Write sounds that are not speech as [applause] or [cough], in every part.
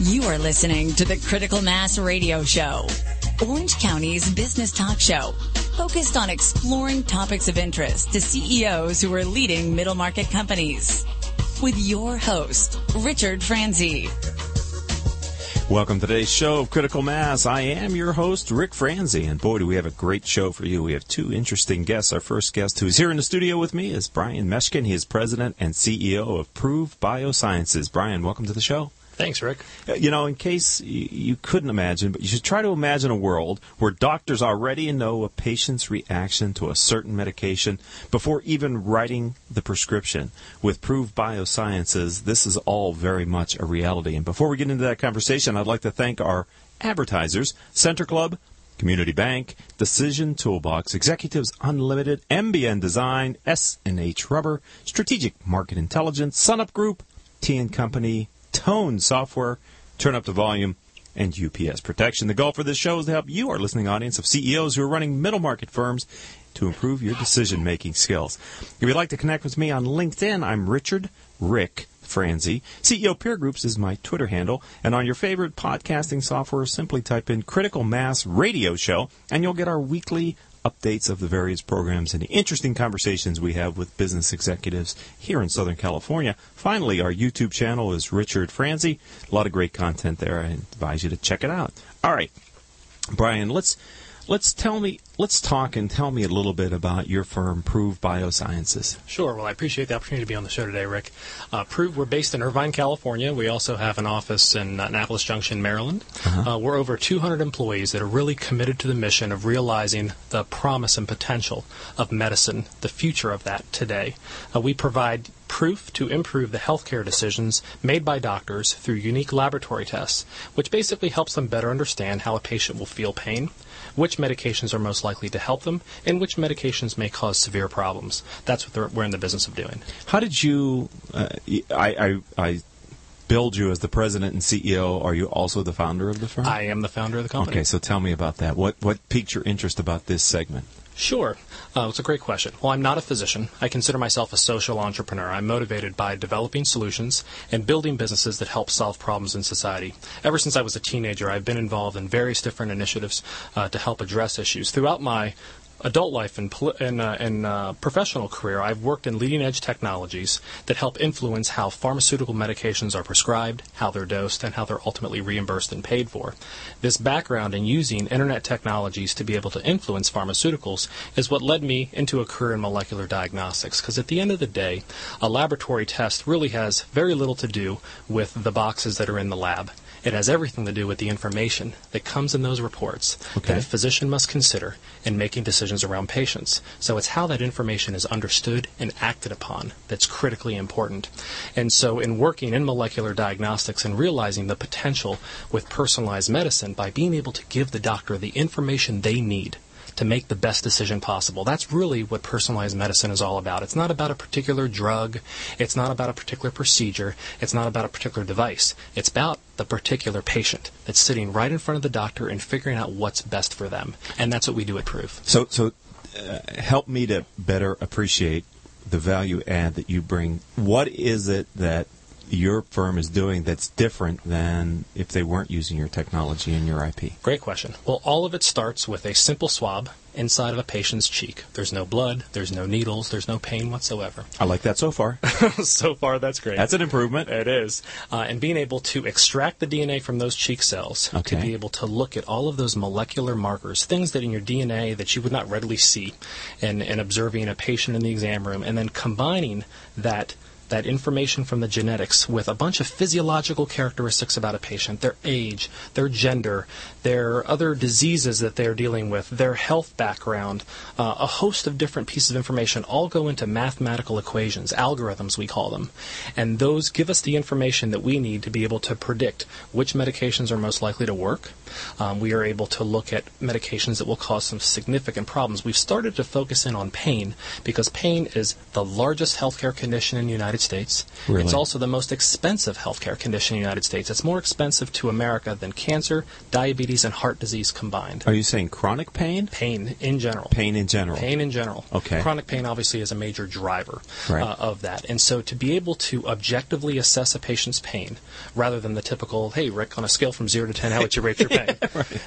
You are listening to the Critical Mass Radio Show, Orange County's business talk show, focused on exploring topics of interest to CEOs who are leading middle market companies. With your host, Richard Franzi. Welcome to today's show of Critical Mass. I am your host, Rick Franzi, and boy, do we have a great show for you. We have two interesting guests. Our first guest, who's here in the studio with me, is Brian Meshkin. He is president and CEO of Proove Biosciences. Brian, welcome to the show. Thanks, Rick. Uh, you know, in case you couldn't imagine, but you should try to imagine a world where doctors already know a patient's reaction to a certain medication before even writing the prescription. With Proove Biosciences, this is all very much a reality. And before we get into that conversation, I'd like to thank our advertisers, Center Club, Community Bank, Decision Toolbox, Executives Unlimited, MBN Design, S&H Rubber, Strategic Market Intelligence, Sunup Group, T and Company, Tone Software, Turn Up the Volume, and UPS Protection. The goal for this show is to help you, our listening audience of CEOs who are running middle market firms, to improve your decision making skills. If you'd like to connect with me on LinkedIn, I'm Richard Rick Franzi. CEO Peer Groups is my Twitter handle. And on your favorite podcasting software, simply type in Critical Mass Radio Show, and you'll get our weekly updates of the various programs and the interesting conversations we have with business executives here in Southern California. Finally, our YouTube channel is Richard Franzi. A lot of great content there. I advise you to check it out. All right, Brian, let's let's tell me let's talk and tell me a little bit about your firm proove biosciences. Sure. Well i appreciate the opportunity to be on the show today rick. Uh, proove we're based in irvine california. We also have an office in annapolis junction maryland. Uh-huh. uh, we're over 200 employees that are really committed to the mission of realizing the promise and potential of medicine the future of that today. Uh, we provide proof to improve the healthcare decisions made by doctors through unique laboratory tests, which basically helps them better understand how a patient will feel pain, which medications are most likely to help them, and which medications may cause severe problems. That's what we're in the business of doing. How did you? Uh, I, I, I billed you as the president and CEO. Are you also the founder of the firm? I am the founder of the company. Okay, so tell me about that. What what piqued your interest about this segment? Sure. Uh, it's a great question. Well, I'm not a physician. I consider myself a social entrepreneur. I'm motivated by developing solutions and building businesses that help solve problems in society. Ever since I was a teenager, I've been involved in various different initiatives uh, to help address issues. Throughout my adult life and, and, uh, and uh, professional career, I've worked in leading edge technologies that help influence how pharmaceutical medications are prescribed, how they're dosed, and how they're ultimately reimbursed and paid for. This background in using internet technologies to be able to influence pharmaceuticals is what led me into a career in molecular diagnostics. Because at the end of the day, a laboratory test really has very little to do with the boxes that are in the lab. It has everything to do with the information that comes in those reports okay. that a physician must consider in making decisions around patients. So it's how that information is understood and acted upon that's critically important. And so in working in molecular diagnostics and realizing the potential with personalized medicine by being able to give the doctor the information they need to make the best decision possible. That's really what personalized medicine is all about. It's not about a particular drug. It's not about a particular procedure. It's not about a particular device. It's about the particular patient that's sitting right in front of the doctor and figuring out what's best for them. And that's what we do at Proof. So, so uh, help me to better appreciate the value add that you bring. What is it that your firm is doing that's different than if they weren't using your technology and your IP? Great question. Well, all of it starts with a simple swab inside of a patient's cheek. There's no blood, there's no needles, there's no pain whatsoever. I like that so far. [laughs] so far, that's great. That's an improvement. It is. Uh, and being able to extract the DNA from those cheek cells okay. to be able to look at all of those molecular markers, things that in your DNA that you would not readily see, and, and observing a patient in the exam room, and then combining that that information from the genetics with a bunch of physiological characteristics about a patient their age, their gender, their other diseases that they're dealing with, their health background, uh, a host of different pieces of information all go into mathematical equations, algorithms we call them. And those give us the information that we need to be able to predict which medications are most likely to work. Um, we are able to look at medications that will cause some significant problems. We've started to focus in on pain because pain is the largest healthcare condition in the United States. Really? It's also the most expensive healthcare condition in the United States. It's more expensive to America than cancer, diabetes, and heart disease combined. Are you saying chronic pain? Pain in general. Pain in general. Pain in general. Okay. Chronic pain obviously is a major driver Right. uh, of that. And so to be able to objectively assess a patient's pain rather than the typical, hey, Rick, on a scale from 0 to 10, how would you rate your [laughs] pain?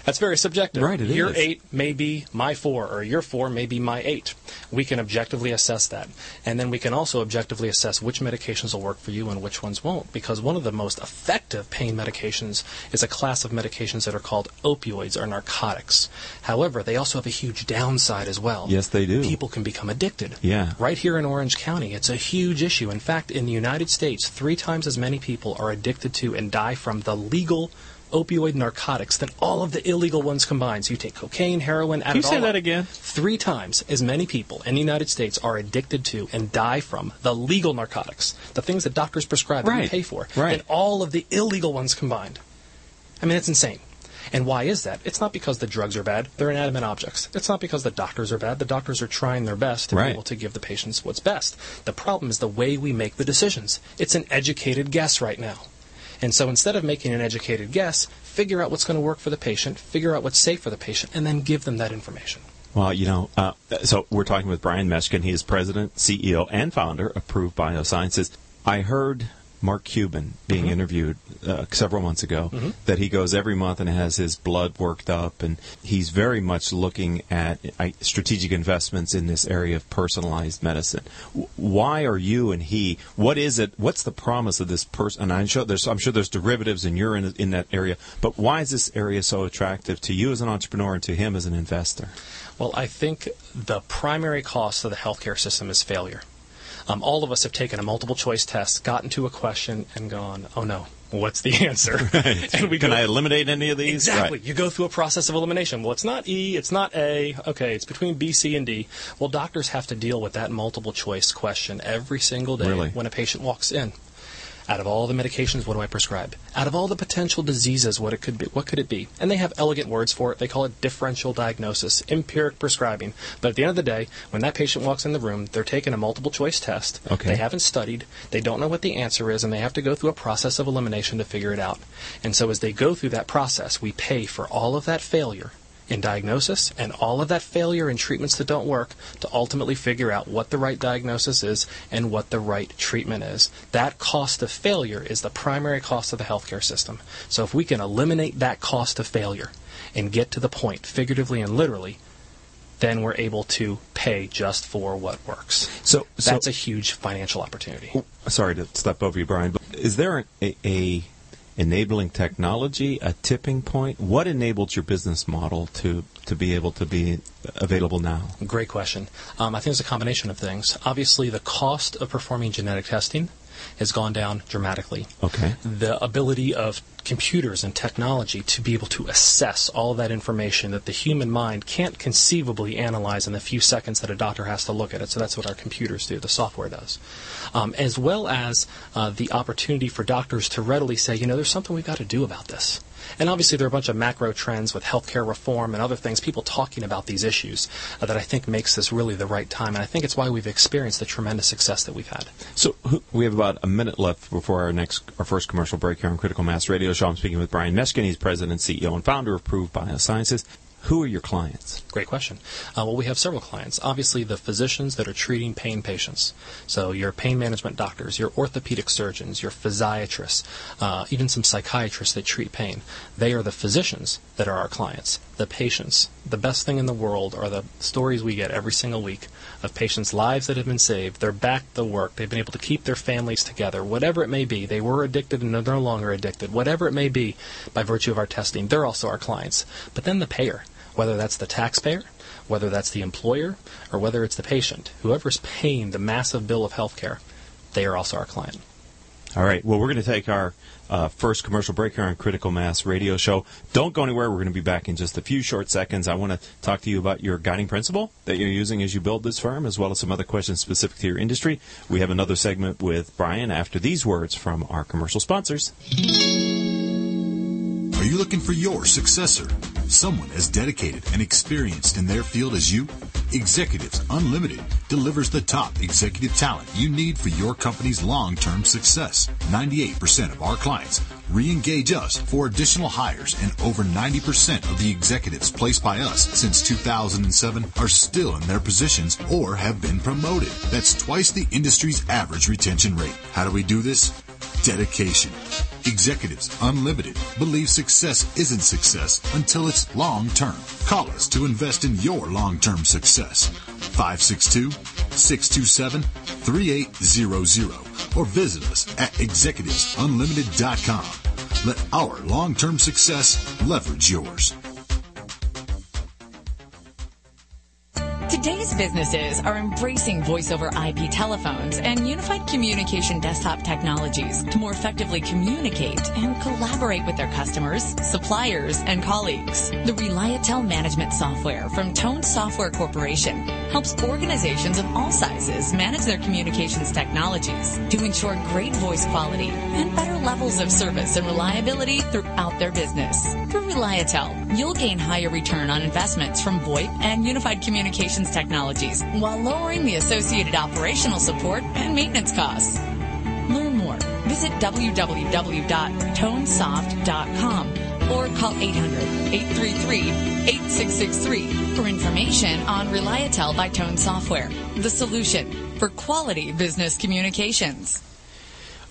That's very subjective. Right, it your is. 8 may be my 4, or your 4 may be my 8. We can objectively assess that. And then we can also objectively assess which medications will work for you and which ones won't. Because one of the most effective pain medications is a class of medications that are called opioids or narcotics. However, they also have a huge downside as well. Yes, they do. People can become addicted. Yeah. Right here in Orange County, it's a huge issue. In fact, in the United States, three times as many people are addicted to and die from the legal opioid narcotics than all of the illegal ones combined. So you take cocaine, heroin, Can you say that again? Three times as many people in the United States are addicted to and die from the legal narcotics, the things that doctors prescribe Right. pay for, Right. than all of the illegal ones combined. I mean, it's insane. And why is that? It's not because the drugs are bad. They're inanimate objects. It's not because the doctors are bad. The doctors are trying their best to Right. be able to give the patients what's best. The problem is the way we make the decisions. It's an educated guess right now. And so instead of making an educated guess, figure out what's going to work for the patient, figure out what's safe for the patient, and then give them that information. Well, you know, uh, so we're talking with Brian Meshkin. He is president, CEO, and founder of Proove Biosciences. I heard Mark Cuban being Mm-hmm. interviewed uh, several months ago that he goes every month and has his blood worked up, and he's very much looking at strategic investments in this area of personalized medicine. W- Why are you and he? What is it? What's the promise of this person? And I'm sure there's I'm sure there's derivatives, and you're in in that area. But why is this area so attractive to you as an entrepreneur and to him as an investor? Well, I think the primary cost of the healthcare system is failure. Um, all of us have taken a multiple choice test, gotten to a question, and gone, oh no, what's the [laughs] answer? [laughs] and we Can go, I eliminate any of these? Exactly. Right. You go through a process of elimination. Well, it's not E, it's not A. Okay, it's between B, C, and D. Well, doctors have to deal with that multiple choice question every single day Really? when a patient walks in. Out of all the medications, what do I prescribe? Out of all the potential diseases, what it could be, what could it be? And they have elegant words for it. They call it differential diagnosis, empiric prescribing. But at the end of the day, when that patient walks in the room, they're taking a multiple choice test. Okay. They haven't studied. They don't know what the answer is, and they have to go through a process of elimination to figure it out. And so as they go through that process, we pay for all of that failure in diagnosis and all of that failure in treatments that don't work to ultimately figure out what the right diagnosis is and what the right treatment is. That cost of failure is the primary cost of the healthcare system. So if we can eliminate that cost of failure and get to the point, figuratively and literally, then we're able to pay just for what works. So, so That's a huge financial opportunity. Oh, sorry to step over you, Brian. But is there a, a enabling technology, a tipping point? What enabled your business model to to be able to be available now? Great question. Um, I think it's a combination of things. Obviously, the cost of performing genetic testing has gone down dramatically. Okay. The ability of computers and technology to be able to assess all that information that the human mind can't conceivably analyze in the few seconds that a doctor has to look at it. So that's what our computers do, the software does. Um, as well as uh, the opportunity for doctors to readily say, you know, there's something we've got to do about this. And obviously, there are a bunch of macro trends with healthcare reform and other things, people talking about these issues uh, that I think makes this really the right time. And I think it's why we've experienced the tremendous success that we've had. So we have about a minute left before our next, our first commercial break here on Critical Mass Radio Show. I'm speaking with Brian Meshkin. He's president, CEO, and founder of Proove Biosciences. Who are your clients? Great question. Uh, well, we have several clients. Obviously, the physicians that are treating pain patients. So, your pain management doctors, your orthopedic surgeons, your physiatrists, uh, even some psychiatrists that treat pain. They are the physicians that are our clients. The patients. The best thing in the world are the stories we get every single week of patients' lives that have been saved. They're back to work. They've been able to keep their families together. Whatever it may be, they were addicted and they're no longer addicted. Whatever it may be, by virtue of our testing, they're also our clients. But then the payer whether that's the taxpayer, whether that's the employer, or whether it's the patient, whoever's paying the massive bill of healthcare, they are also our client. All right. Well, we're going to take our uh, first commercial break here on Critical Mass Radio Show. Don't go anywhere. We're going to be back in just a few short seconds. I want to talk to you about your guiding principle that you're using as you build this firm, as well as some other questions specific to your industry. We have another segment with Brian after these words from our commercial sponsors. Are you looking for your successor? Someone as dedicated and experienced in their field as you? Executives Unlimited delivers the top executive talent you need for your company's long-term success. 98% of our clients re-engage us for additional hires and over 90% of the executives placed by us since 2007 are still in their positions or have been promoted. That's twice the industry's average retention rate. How do we do this? Dedication. Executives Unlimited believe success isn't success until it's long term. Call us to invest in your long term success. 562 627 3800 or visit us at executivesunlimited.com. Let our long term success leverage yours. Today's businesses are embracing voice over IP telephones and unified communication desktop technologies to more effectively communicate and collaborate with their customers, suppliers, and colleagues. The Reliatel management software from Tone Software Corporation helps organizations of all sizes manage their communications technologies to ensure great voice quality and better levels of service and reliability throughout their business. Through Reliatel, you'll gain higher return on investments from VoIP and unified communications technologies while lowering the associated operational support and maintenance costs. Learn more. Visit www.tonesoft.com or call 800-833-8663 for information on Reliatel by Tone Software, the solution for quality business communications.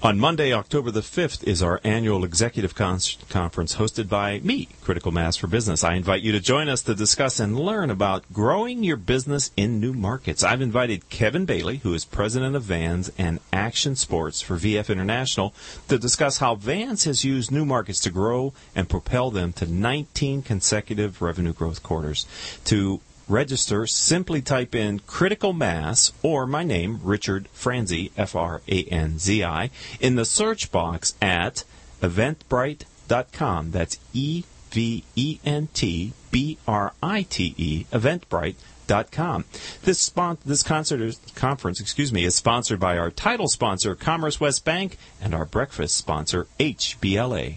On Monday, October the 5th, is our annual executive con- conference hosted by me, Critical Mass for Business. I invite you to join us to discuss and learn about growing your business in new markets. I've invited Kevin Bailey, who is president of Vans and Action Sports for VF International, to discuss how Vans has used new markets to grow and propel them to 19 consecutive revenue growth quarters. To register, simply type in critical mass or my name, Richard Franzi, F R A N Z I, in the search box at eventbrite.com. That's E V E N T B R I T E, eventbrite.com. This spon- this concert is, conference, excuse me, is sponsored by our title sponsor, Commerce West Bank, and our breakfast sponsor, HBLA.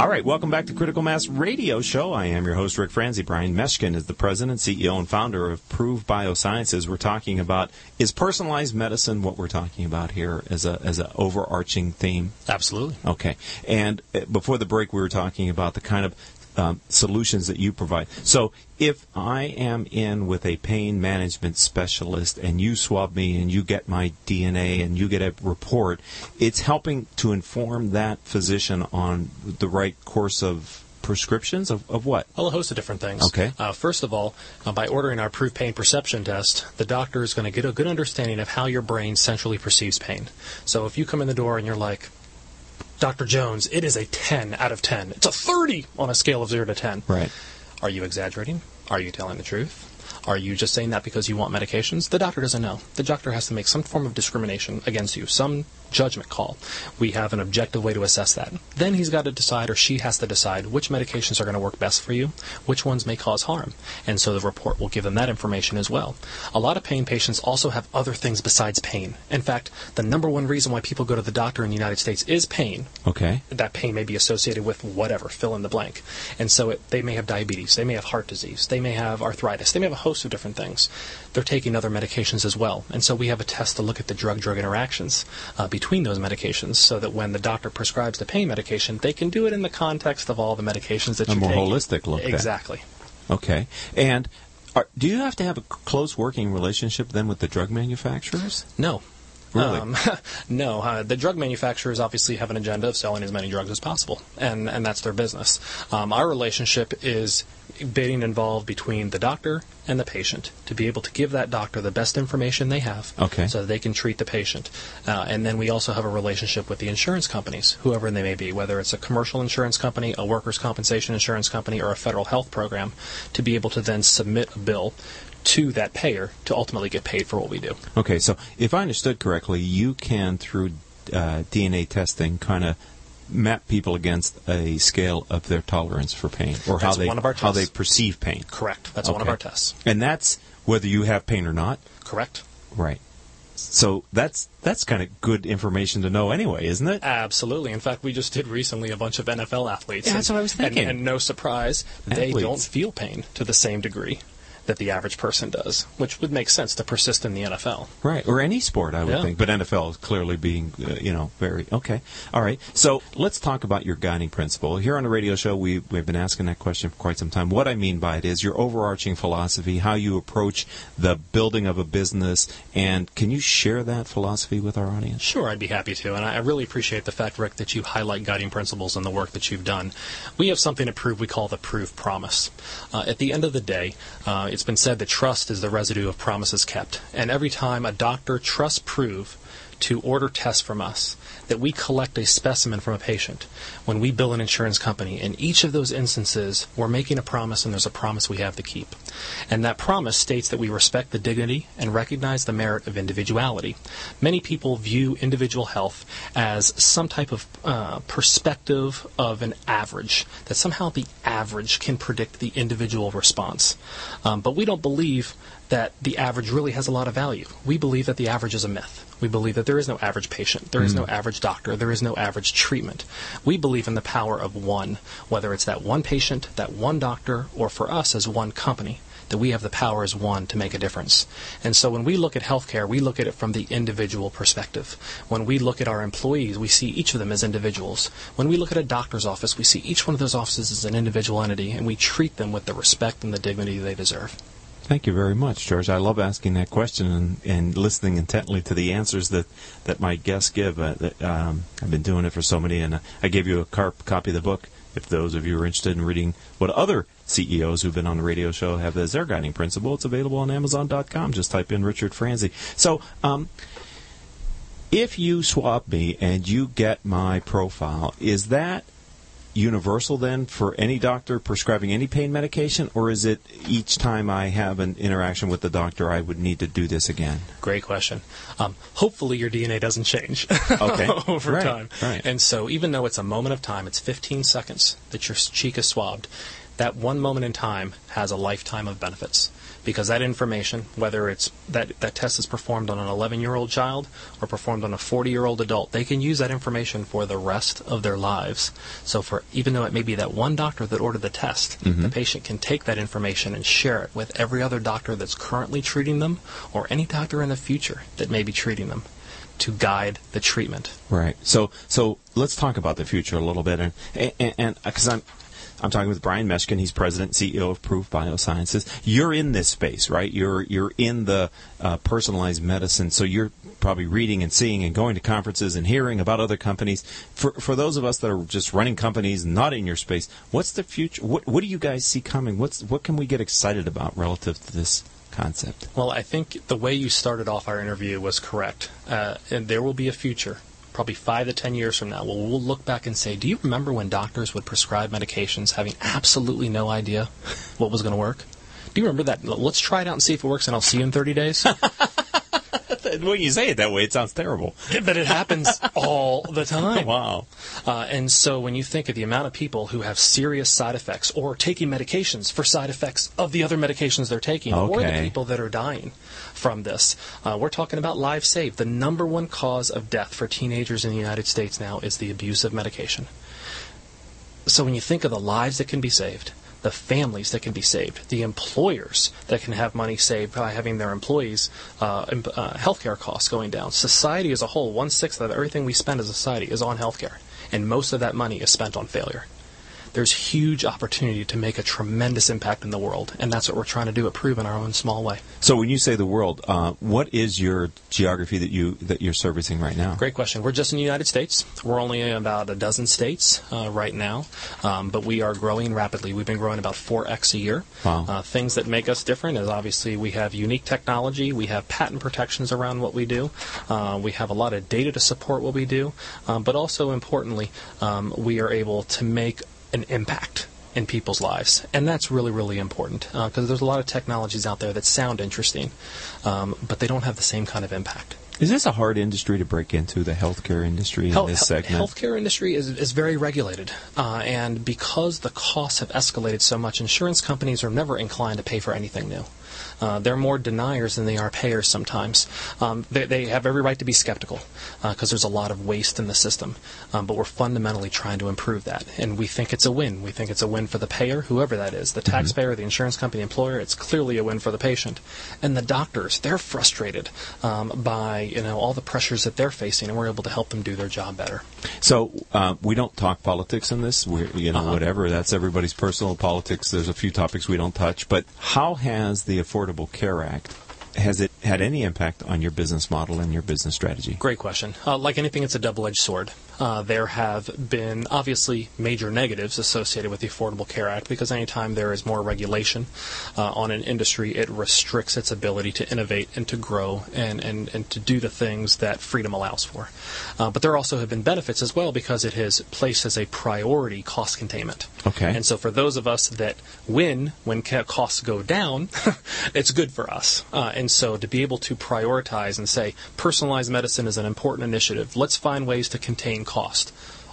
All right, welcome back to Critical Mass Radio Show. I am your host, Rick Franzi. Brian Meshkin is the president, CEO, and founder of Proove Biosciences. We're talking about is personalized medicine what we're talking about here as a as an overarching theme. Absolutely. Okay, and uh, before the break, we were talking about the kind of um, solutions that you provide. So if I am in with a pain management specialist and you swab me and you get my DNA and you get a report, it's helping to inform that physician on the right course of prescriptions of, of what? Well, a host of different things. Okay. Uh, first of all, uh, by ordering our Proof Pain Perception Test, the doctor is going to get a good understanding of how your brain centrally perceives pain. So if you come in the door and you're like, Dr. Jones, it is a 10 out of 10. It's a 30 on a scale of 0 to 10. Right. Are you exaggerating? Are you telling the truth? Are you just saying that because you want medications? The doctor doesn't know. The doctor has to make some form of discrimination against you, some judgment call. We have an objective way to assess that. Then he's got to decide, or she has to decide, which medications are going to work best for you, which ones may cause harm. And so the report will give them that information as well. A lot of pain patients also have other things besides pain. In fact, the number one reason why people go to the doctor in the United States is pain. Okay. That pain may be associated with whatever, fill in the blank. And so it, they may have diabetes, they may have heart disease, they may have arthritis, they may have a host of different things. They're taking other medications as well. And so we have a test to look at the drug drug interactions uh, between those medications so that when the doctor prescribes the pain medication, they can do it in the context of all the medications that you need. A you more take. holistic look. Exactly. Okay. And are, do you have to have a close working relationship then with the drug manufacturers? No. Really? Um, [laughs] no. Uh, the drug manufacturers obviously have an agenda of selling as many drugs as possible, and, and that's their business. Um, our relationship is being involved between the doctor and the patient to be able to give that doctor the best information they have Okay. so that they can treat the patient. Uh, and then we also have a relationship with the insurance companies, whoever they may be, whether it's a commercial insurance company, a workers' compensation insurance company, or a federal health program, to be able to then submit a bill to that payer to ultimately get paid for what we do. Okay, so if I understood correctly, you can through uh, DNA testing kind of map people against a scale of their tolerance for pain or how they one of our how they perceive pain. Correct. That's one of our tests. And that's whether you have pain or not. Correct. Right. So that's that's kind of good information to know anyway, isn't it? Absolutely. In fact, we just did recently a bunch of NFL athletes. Yeah, that's and, what I was thinking. And, and no surprise, they don't feel pain to the same degree that the average person does, which would make sense to persist in the NFL. Right, or any sport, I would Yeah. think. But NFL is clearly being, uh, you know, very okay. All right. So let's talk about your guiding principle. Here on the radio show, we we've been asking that question for quite some time. What I mean by it is your overarching philosophy, how you approach the building of a business, and can you share that philosophy with our audience? Sure, I'd be happy to. And I I really appreciate the fact, Rick, that you highlight guiding principles in the work that you've done. We have something to prove we call the proof promise. Uh, at the end of the day, uh, it's been said that trust is the residue of promises kept. And every time a doctor trusts proove to order tests from us, that we collect a specimen from a patient when we bill an insurance company. In each of those instances, we're making a promise and there's a promise we have to keep. And that promise states that we respect the dignity and recognize the merit of individuality. Many people view individual health as some type of uh, perspective of an average, that somehow the average can predict the individual response. Um, but we don't believe that the average really has a lot of value. We believe that the average is a myth. We believe that there is no average patient, there is no hmm. average doctor, there is no average treatment. We believe in the power of one, whether it's that one patient, that one doctor, or for us as one company that we have the power as one to make a difference. And so when we look at healthcare, we look at it from the individual perspective. When we look at our employees, we see each of them as individuals. When we look at a doctor's office, we see each one of those offices as an individual entity, and we treat them with the respect and the dignity they deserve. Thank you very much, George. I love asking that question and, and listening intently to the answers that, that my guests give. Uh, that, um, I've been doing it for so many, and I gave you a car- copy of the book. If those of you are interested in reading what other CEOs who've been on the radio show have as their guiding principle, it's available on Amazon.com. Just type in Richard Franzi. So, um, if you swap me and you get my profile, is that universal then for any doctor prescribing any pain medication, or is it each time I have an interaction with the doctor I would need to do this again? Great question. Um, hopefully, your DNA doesn't change Okay. [laughs] over Right, time. right. And so, even though it's a moment of time, it's 15 seconds that your cheek is swabbed. That one moment in time has a lifetime of benefits because that information, whether it's that that test is performed on an 11-year-old child or performed on a 40-year-old adult, they can use that information for the rest of their lives. So, for even though it may be that one doctor that ordered the test, the mm-hmm. patient can take that information and share it with every other doctor that's currently treating them or any doctor in the future that may be treating them to guide the treatment. Right. So so let's talk about the future a little bit, and and because I'm. I'm talking with Brian Meshkin. He's president CEO of Proove Biosciences. You're in this space, right? You're you're in the uh, personalized medicine, so you're probably reading and seeing and going to conferences and hearing about other companies. For for those of us that are just running companies, not in your space, what's the future? What what do you guys see coming? What's what can we get excited about relative to this concept? Well, I think the way you started off our interview was correct. Uh, and there will be a future, probably five to ten years from now, where we'll look back and say, Do you remember when doctors would prescribe medications having absolutely no idea what was going to work? Do you remember that? Let's try it out and see if it works, and I'll see you in 30 days. [laughs] When you say it that way, it sounds terrible. but it happens all the time. [laughs] Wow. Uh, and so when you think of the amount of people who have serious side effects or taking medications for side effects of the other medications they're taking, or the people that are dying from this, uh, we're talking about lives saved. The number one cause of death for teenagers in the United States now is the abuse of medication. So when you think of the lives that can be saved, the families that can be saved, the employers that can have money saved by having their employees' uh, uh, healthcare costs going down. Society as a whole, one sixth of everything we spend as a society is on healthcare, and most of that money is spent on failure. There's huge opportunity to make a tremendous impact in the world, and that's what we're trying to do at Proove in our own small way. So when you say the world, uh, what is your geography that you that you're servicing right now? Great question. We're just in the United States. We're only in about a dozen states uh, right now, um, but we are growing rapidly. We've been growing about 4x a year. Wow. Uh, things that make us different is obviously we have unique technology, we have patent protections around what we do, uh, we have a lot of data to support what we do, um, but also importantly, um, we are able to make an impact in people's lives. And that's really, really important because there's a lot of technologies out there that sound interesting, um, but they don't have the same kind of impact. Is this a hard industry to break into, the healthcare industry in Health- this segment? Healthcare industry is, is very regulated, uh, and because the costs have escalated so much, insurance companies are never inclined to pay for anything new. Uh, they're more deniers than they are payers sometimes. Um, they, they, have every right to be skeptical because uh, there's a lot of waste in the system. Um, but we're fundamentally trying to improve that. And we think it's a win. We think it's a win for the payer, whoever that is the mm-hmm. taxpayer, the insurance company, the employer. It's clearly a win for the patient. And the doctors, they're frustrated um, by you know all the pressures that they're facing, and we're able to help them do their job better. So uh, we don't talk politics in this. We're, you know, uh-huh. whatever. That's everybody's personal politics. There's a few topics we don't touch. But how has the Affordable Care Act has it had any impact on your business model and your business strategy? Great question. Uh, like anything, it's a double edged sword. Uh, there have been obviously major negatives associated with the Affordable Care Act because anytime there is more regulation uh, on an industry, it restricts its ability to innovate and to grow and, and, and to do the things that freedom allows for. Uh, but there also have been benefits as well because it has placed as a priority cost containment. Okay. And so for those of us that win when costs go down, [laughs] it's good for us. Uh, and so to be able to prioritize and say personalized medicine is an important initiative, let's find ways to contain cost.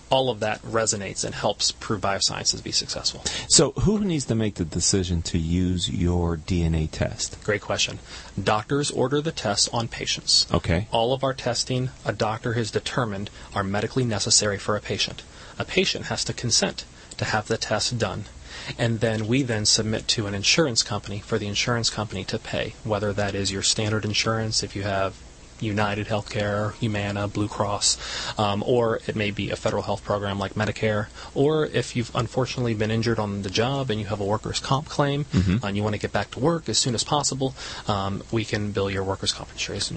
All of that resonates and helps proove biosciences be successful. So, who needs to make the decision to use your DNA test? Great question. Doctors order the tests on patients. Okay. All of our testing, a doctor has determined, are medically necessary for a patient. A patient has to consent to have the test done and then we then submit to an insurance company for the insurance company to pay, whether that is your standard insurance, if you have United Healthcare, Humana, Blue Cross, um, or it may be a federal health program like Medicare, or if you've unfortunately been injured on the job and you have a workers' comp claim mm-hmm. and you want to get back to work as soon as possible, um, we can bill your workers' comp insurance.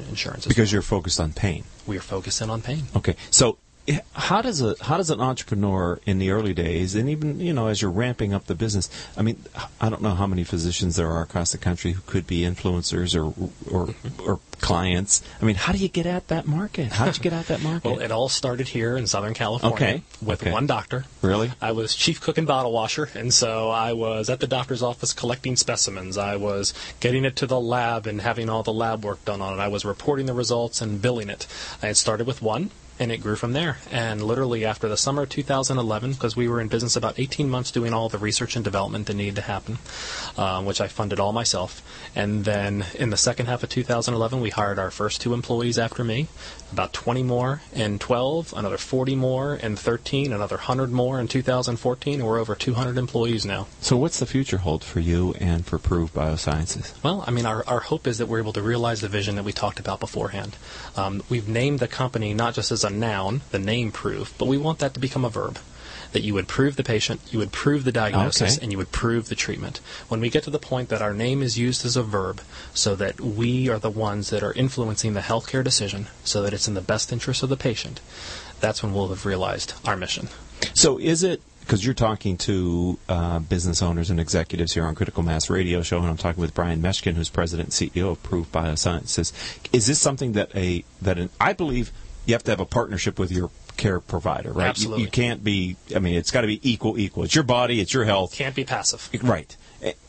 because well. you're focused on pain. We are focusing on pain. Okay, so how does a how does an entrepreneur in the early days and even you know as you're ramping up the business i mean i don't know how many physicians there are across the country who could be influencers or or or clients. I mean how do you get at that market? How did you get at that market? [laughs] Well it all started here in southern california okay. with okay. one doctor. Really? I was chief cook and bottle washer and so i was at the doctor's office collecting specimens. I was getting it to the lab and having all the lab work done on it. I was reporting the results and billing it. I had started with one and it grew from there. And literally after the summer of 2011, because we were in business about 18 months doing all the research and development that needed to happen, um, which I funded all myself. And then in the second half of 2011, we hired our first two employees after me, about 20 more in 12, another 40 more in 13, another 100 more in 2014, and we're over 200 employees now. So what's the future hold for you and for Proove Biosciences? Well, I mean, our, our hope is that we're able to realize the vision that we talked about beforehand. Um, we've named the company not just as a noun, the name prove, but we want that to become a verb. That you would prove the patient, you would prove the diagnosis, okay. and you would prove the treatment. When we get to the point that our name is used as a verb, so that we are the ones that are influencing the healthcare decision, so that it's in the best interest of the patient, that's when we'll have realized our mission. So is it because you're talking to uh, business owners and executives here on Critical Mass Radio Show, and I'm talking with Brian Meshkin, who's president and CEO of Proove Biosciences. Is this something that a that an I believe you have to have a partnership with your care provider, right? Absolutely. You, you can't be. I mean, it's got to be equal. Equal. It's your body. It's your health. Can't be passive. Right.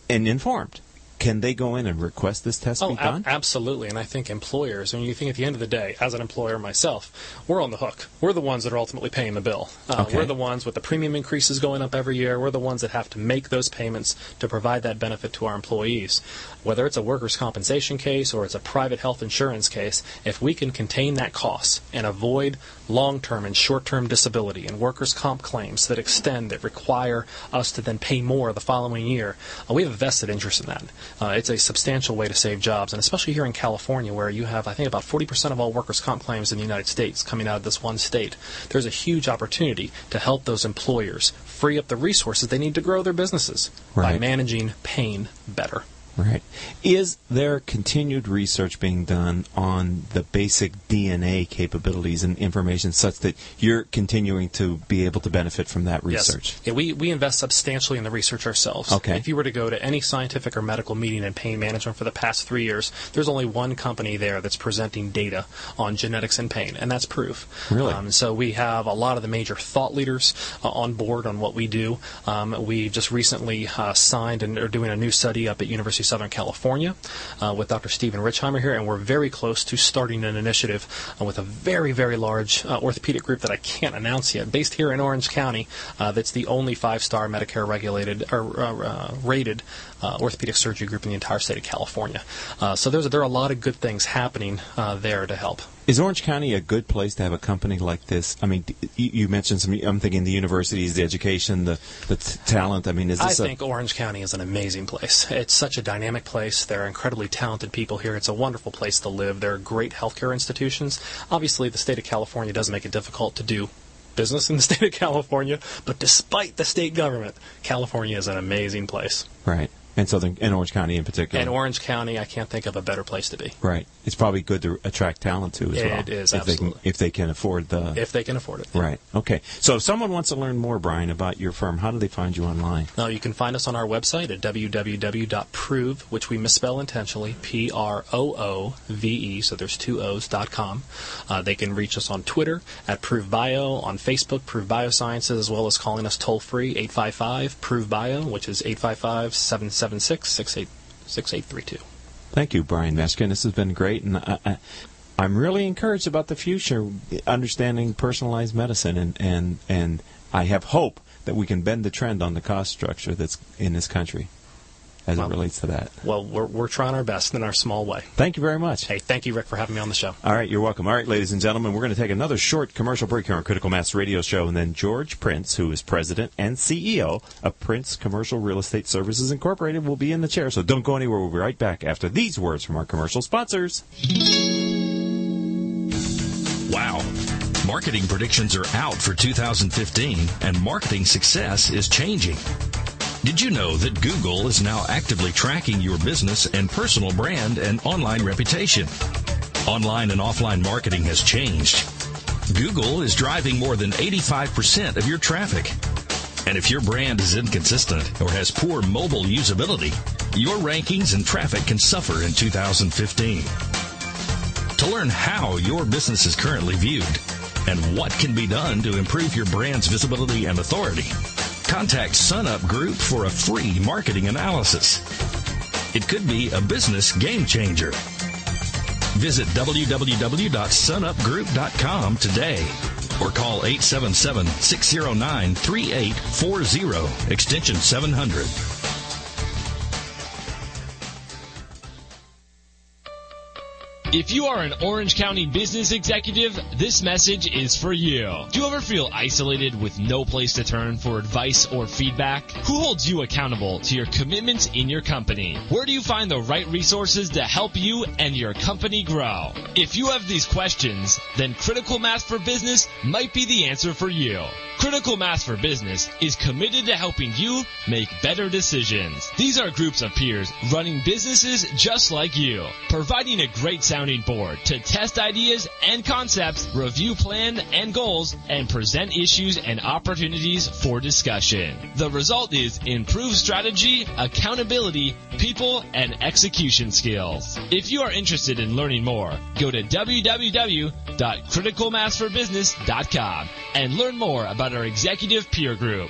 And informed can they go in and request this test oh, be done? absolutely. And I think employers, when you think at the end of the day, as an employer myself, we're on the hook. We're the ones that are ultimately paying the bill. Uh, okay. We're the ones with the premium increases going up every year. We're the ones that have to make those payments to provide that benefit to our employees. Whether it's a workers' compensation case or it's a private health insurance case, if we can contain that cost and avoid long term and short term disability and workers' comp claims that extend, that require us to then pay more the following year, uh, we have a vested interest in that. Uh, it's a substantial way to save jobs, and especially here in California, where you have, I think, about 40% of all workers' comp claims in the United States coming out of this one state. There's a huge opportunity to help those employers free up the resources they need to grow their businesses right. by managing pain better. Right. Is there continued research being done on the basic DNA capabilities and information such that you're continuing to be able to benefit from that research? Yes. Yeah, we, we invest substantially in the research ourselves. Okay. If you were to go to any scientific or medical meeting in pain management for the past three years, there's only one company there that's presenting data on genetics and pain, and that's proof. Really? Um, so we have a lot of the major thought leaders uh, on board on what we do. Um, we just recently uh, signed and are doing a new study up at University Southern California uh, with Dr. Stephen Richeimer here, and we're very close to starting an initiative uh, with a very, very large uh, orthopedic group that I can't announce yet, based here in Orange County. Uh, that's the only five-star Medicare regulated or uh, rated uh, orthopedic surgery group in the entire state of California. Uh, so there's there are a lot of good things happening uh, there to help. Is Orange County a good place to have a company like this? I mean, you, you mentioned some. I'm thinking the universities, the education, the the t- talent. I mean, is this? I a, think Orange County is an amazing place. It's such a dynamic place. There are incredibly talented people here. It's a wonderful place to live. There are great healthcare institutions. Obviously, the state of California does make it difficult to do business in the [laughs] state of California, but despite the state government, California is an amazing place. right? And Southern and Orange County in particular. And Orange County, I can't think of a better place to be right. It's probably good to attract talent too as It well. is, if they can absolutely. if they can afford the. if they can afford it. Right. Okay. So if someone wants to learn more, Brian, about your firm, how do they find you online? Now, you can find us on our website at www.proove, which we misspell intentionally, P R O O V E, so there's two O's, dot com. Uh, they can reach us on Twitter at Proove Bio, on Facebook, Proove Biosciences, as well as calling us toll free, 855 Proove Bio, which is 855 776 6832. Thank you, Brian Meshkin. This has been great, and I, I, I'm really encouraged about the future, understanding personalized medicine, and and and I have hope that we can bend the trend on the cost structure that's in this country, as Well- it relates to that. Well, we're, we're trying our best in our small way. Thank you very much. Hey, thank you, Rick, for having me on the show. All right, you're welcome. All right, ladies and gentlemen, we're going to take another short commercial break here on Critical Mass Radio Show, and then George Prince, who is president and CEO of Prince Commercial Real Estate Services Incorporated, will be in the chair. So don't go anywhere. We'll be right back after these words from our commercial sponsors. Wow. Marketing predictions are out for 2015, and marketing success is changing. Did you know that Google is now actively tracking your business and personal brand and online reputation? Online and offline marketing has changed. Google is driving more than 85% of your traffic. And if your brand is inconsistent or has poor mobile usability, your rankings and traffic can suffer in 2015. To learn how your business is currently viewed and what can be done to improve your brand's visibility and authority, contact SunUp Group for a free marketing analysis. It could be a business game changer. Visit www.sunupgroup.com today or call 877-609-3840 extension 700. If you are an Orange County business executive, this message is for you. Do you ever feel isolated with no place to turn for advice or feedback? Who holds you accountable to your commitments in your company? Where do you find the right resources to help you and your company grow? If you have these questions, then Critical Mass for Business might be the answer for you. Critical Mass for Business is committed to helping you make better decisions. These are groups of peers running businesses just like you, providing a great board to test ideas and concepts, review plan and goals, and present issues and opportunities for discussion. The result is improved strategy, accountability, people, and execution skills. If you are interested in learning more, go to www.criticalmassforbusiness.com and learn more about our executive peer group.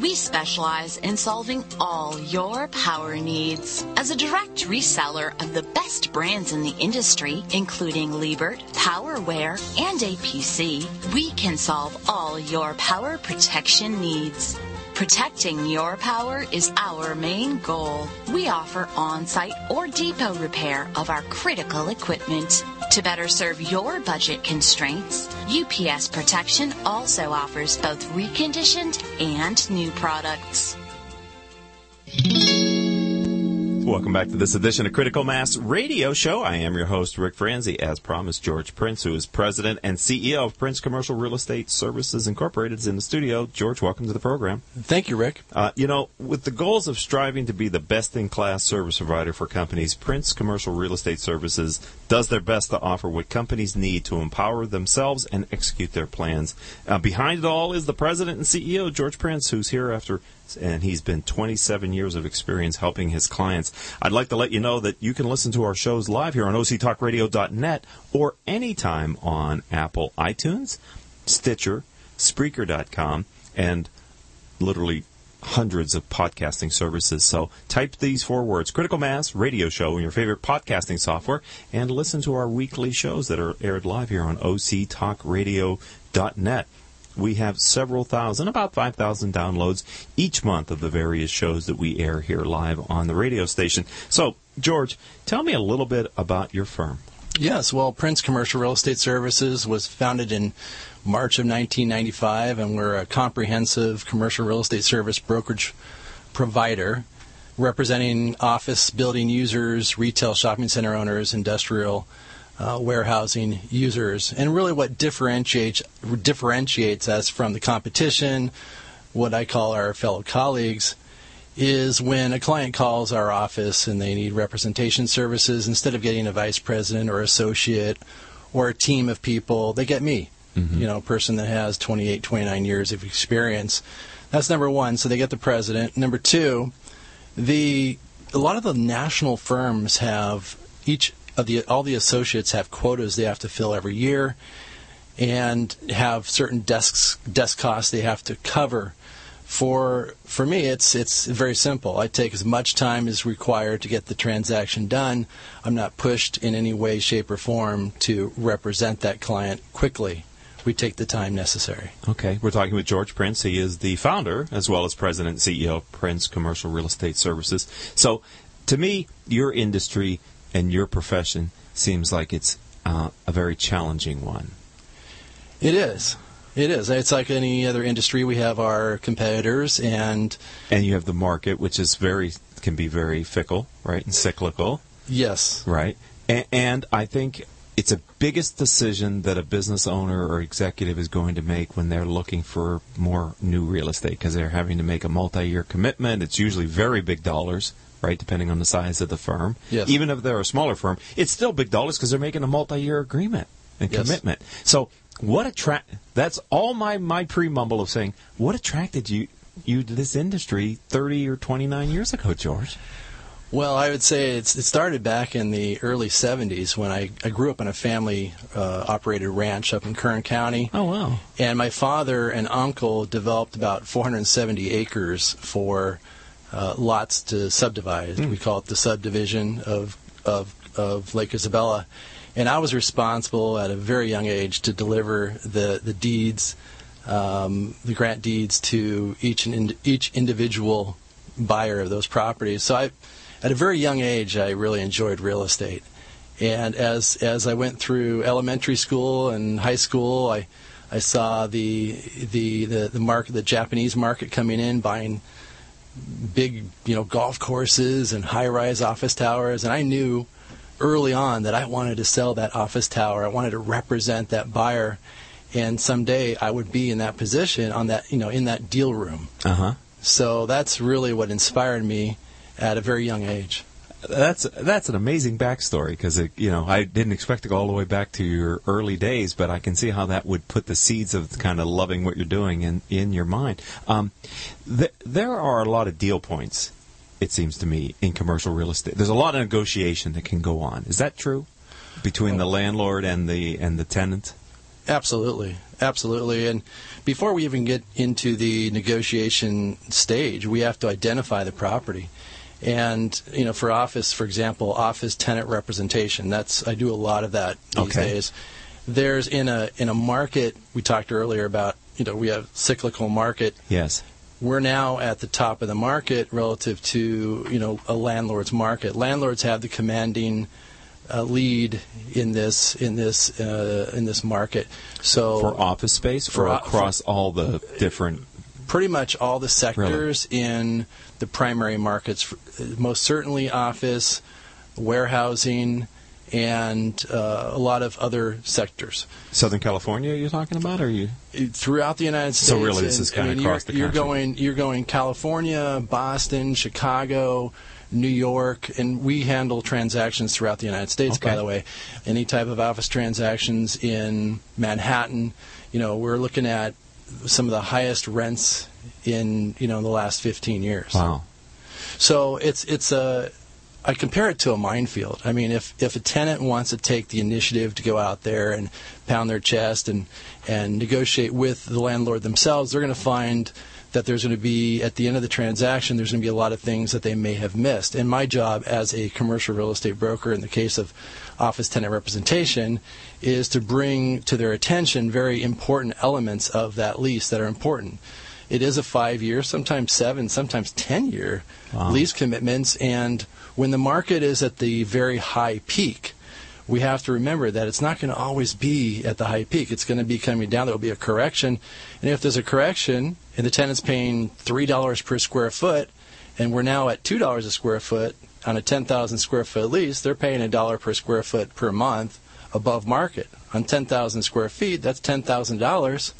We specialize in solving all your power needs. As a direct reseller of the best brands in the industry, including Liebert, Powerware, and APC, we can solve all your power protection needs. Protecting your power is our main goal. We offer on-site or depot repair of our critical equipment. To better serve your budget constraints, UPS Protection also offers both reconditioned and new products. Welcome back to this edition of Critical Mass Radio Show. I am your host, Rick Franzi. As promised, George Prince, who is president and CEO of Prince Commercial Real Estate Services Incorporated, is in the studio. George, welcome to the program. Thank you, Rick. Uh, you know, with the goals of striving to be the best in class service provider for companies, Prince Commercial Real Estate Services does their best to offer what companies need to empower themselves and execute their plans. Uh, behind it all is the president and CEO, George Prince, who's here after and he's been 27 years of experience helping his clients. I'd like to let you know that you can listen to our shows live here on octalkradio.net or anytime on Apple iTunes, Stitcher, Spreaker.com, and literally hundreds of podcasting services. So type these four words, Critical Mass Radio Show, in your favorite podcasting software, and listen to our weekly shows that are aired live here on octalkradio.net. We have several thousand, about 5,000 downloads each month of the various shows that we air here live on the radio station. So, George, tell me a little bit about your firm. Yes, well, Prince Commercial Real Estate Services was founded in March of 1995, and we're a comprehensive commercial real estate service brokerage provider representing office building users, retail shopping center owners, industrial uh, warehousing users. And really, what differentiates differentiates us from the competition, what I call our fellow colleagues, is when a client calls our office and they need representation services, instead of getting a vice president or associate or a team of people, they get me mm-hmm. you know, a person that has 28, 29 years of experience. That's number one. So they get the president. Number two, the a lot of the national firms have each Uh, the all the associates have quotas they have to fill every year, and have certain desks desk costs they have to cover for for me, it's it's very simple. I take as much time as required to get the transaction done. I'm not pushed in any way, shape, or form to represent that client quickly we take the time necessary. Okay, we're talking with George Prince. He is the founder as well as president and CEO of Prince Commercial Real Estate Services. So, to me, your industry and your profession seems like it's uh, a very challenging one. It is. It is. It's like any other industry. We have our competitors, and and you have the market, which is very can be very fickle, right, and cyclical. Yes. Right. And, and I think it's a biggest decision that a business owner or executive is going to make when they're looking for more new real estate because they're having to make a multi-year commitment. It's usually very big dollars, right? Depending on the size of the firm. Yes. Even if they're a smaller firm, it's still big dollars because they're making a multi-year agreement and yes. commitment. So what attract? That's all my my pre-mumble of saying. What attracted you you to this industry 30 or 29 years ago, George? Well, I would say it started back in the early 70s when I, I grew up in a family uh, operated ranch up in Kern County. Oh, wow. And my father and uncle developed about 470 acres for uh, lots to subdivide. Mm. We call it the subdivision of, of, of Lake Isabella. And I was responsible at a very young age to deliver the, the deeds, um, the grant deeds to each, in, each individual buyer of those properties. So I at a very young age, I really enjoyed real estate. And as as I went through elementary school and high school, I I saw the the the, the market, the Japanese market coming in, buying big you know golf courses and high-rise office towers, and I knew early on that I wanted to sell that office tower. I wanted to represent that buyer, and someday I would be in that position on that you know in that deal room. Uh huh. So that's really what inspired me at a very young age. That's that's an amazing backstory because you know I didn't expect to go all the way back to your early days, but I can see how that would put the seeds of kind of loving what you're doing in in your mind. Um, th- there are a lot of deal points, it seems to me, in commercial real estate. There's a lot of negotiation that can go on. Is that true between the landlord and the and the tenant? Absolutely, absolutely. And before we even get into the negotiation stage, we have to identify the property. And you know, for office, for example, office tenant representation. That's I do a lot of that these okay. days. There's in a in a market we talked earlier about. You know, we have cyclical market. Yes. We're now at the top of the market relative to you know a landlord's market. Landlords have the commanding uh, lead in this in this uh, in this market. So for office space, for across for, all the different pretty much all the sectors really? in the primary markets, most certainly office, warehousing, and uh, a lot of other sectors. Southern California, you're talking about, or you throughout the United States? So really, this is kind I mean, of across the country. You're going, you're going California, Boston, Chicago. New York, and we handle transactions throughout the United States. Okay. By the way, any type of office transactions in Manhattan, you know, we're looking at some of the highest rents in you know the last 15 years. Wow. So it's it's a I compare it to a minefield. I mean, if if a tenant wants to take the initiative to go out there and pound their chest and and negotiate with the landlord themselves, they're going to find that there's going to be at the end of the transaction there's going to be a lot of things that they may have missed. And my job as a commercial real estate broker in the case of office tenant representation is to bring to their attention very important elements of that lease that are important. It is a five year, sometimes seven, sometimes 10 year Wow. lease commitments. And when the market is at the very high peak, we have to remember that it's not going to always be at the high peak. It's going to be coming down. There will be a correction. And if there's a correction and the tenant's paying $3 per square foot, and we're now at $2 a square foot on a 10,000 square foot lease, they're paying a dollar per square foot per month above market. On 10,000 square feet, that's $10,000.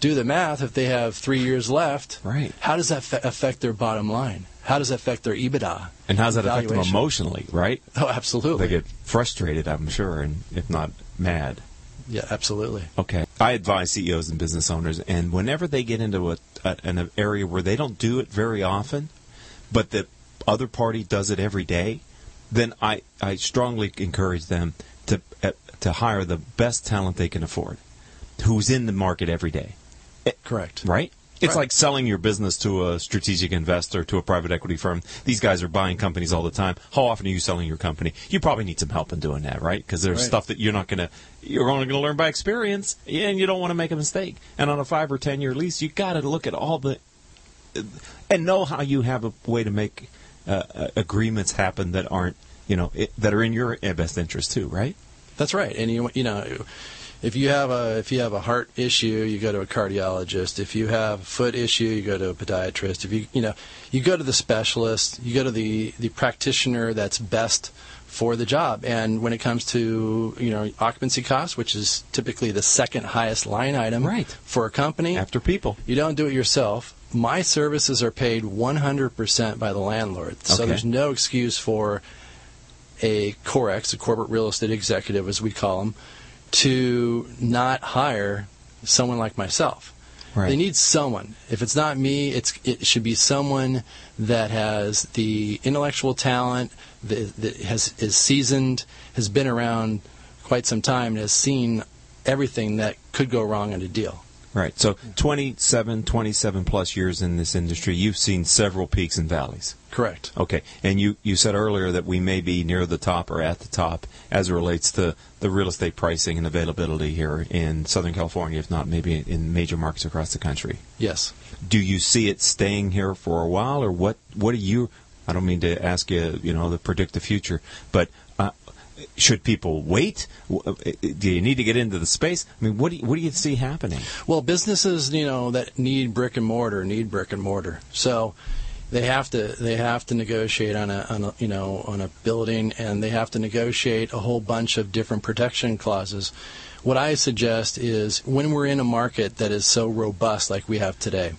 Do the math. If they have three years left, Right. how does that fa- affect their bottom line? How does that affect their EBITDA? And how does that affect them emotionally, right? Oh, absolutely. They get frustrated, I'm sure, and if not mad. yeah, absolutely. Okay. I advise CEOs and business owners, and whenever they get into a, a, an area where they don't do it very often, but the other party does it every day, then I, I strongly encourage them to hire the best talent they can afford, who's in the market every day. Correct. Right? It's Right. like selling your business to a strategic investor, to a private equity firm. These guys are buying companies all the time. How often are you selling your company? You probably need some help in doing that, right? Because there's Right. stuff that you're not going to, you're only going to learn by experience, and you don't want to make a mistake. And on a five or ten year lease, you got to look at all the, and know how you have a way to make uh, uh, agreements happen that aren't, you know, it, that are in your best interest too, right? That's right. And you you know, if you have a if you have a heart issue, you go to a cardiologist. If you have a foot issue, you go to a podiatrist. If you you know, you go to the specialist. You go to the the practitioner that's best for the job. And when it comes to you know occupancy costs, which is typically the second highest line item Right. for a company, After people. you don't do it yourself. My services are paid 100% by the landlord. So Okay. there's no excuse for a CoreX, a corporate real estate executive, as we call them, to not hire someone like myself. Right. They need someone. If it's not me, it's it should be someone that has the intellectual talent, that, that has is seasoned, has been around quite some time, and has seen everything that could go wrong in a deal. Right. So 27, 27 plus years in this industry, you've seen several peaks and valleys. Correct. Okay. And you, you said earlier that we may be near the top or at the top as it relates to the real estate pricing and availability here in Southern California, if not maybe in major markets across the country. Yes. Do you see it staying here for a while, or what? What do you? I don't mean to ask you, you know, to predict the future, but uh, should people wait? Uh, Do you need to get into the space? I mean, what do you, what do you see happening? Well, businesses, you know, that need brick and mortar need brick and mortar. So they have to they have to negotiate on a, on a you know on a building, and they have to negotiate a whole bunch of different protection clauses. What I suggest is when we're in a market that is so robust like we have today,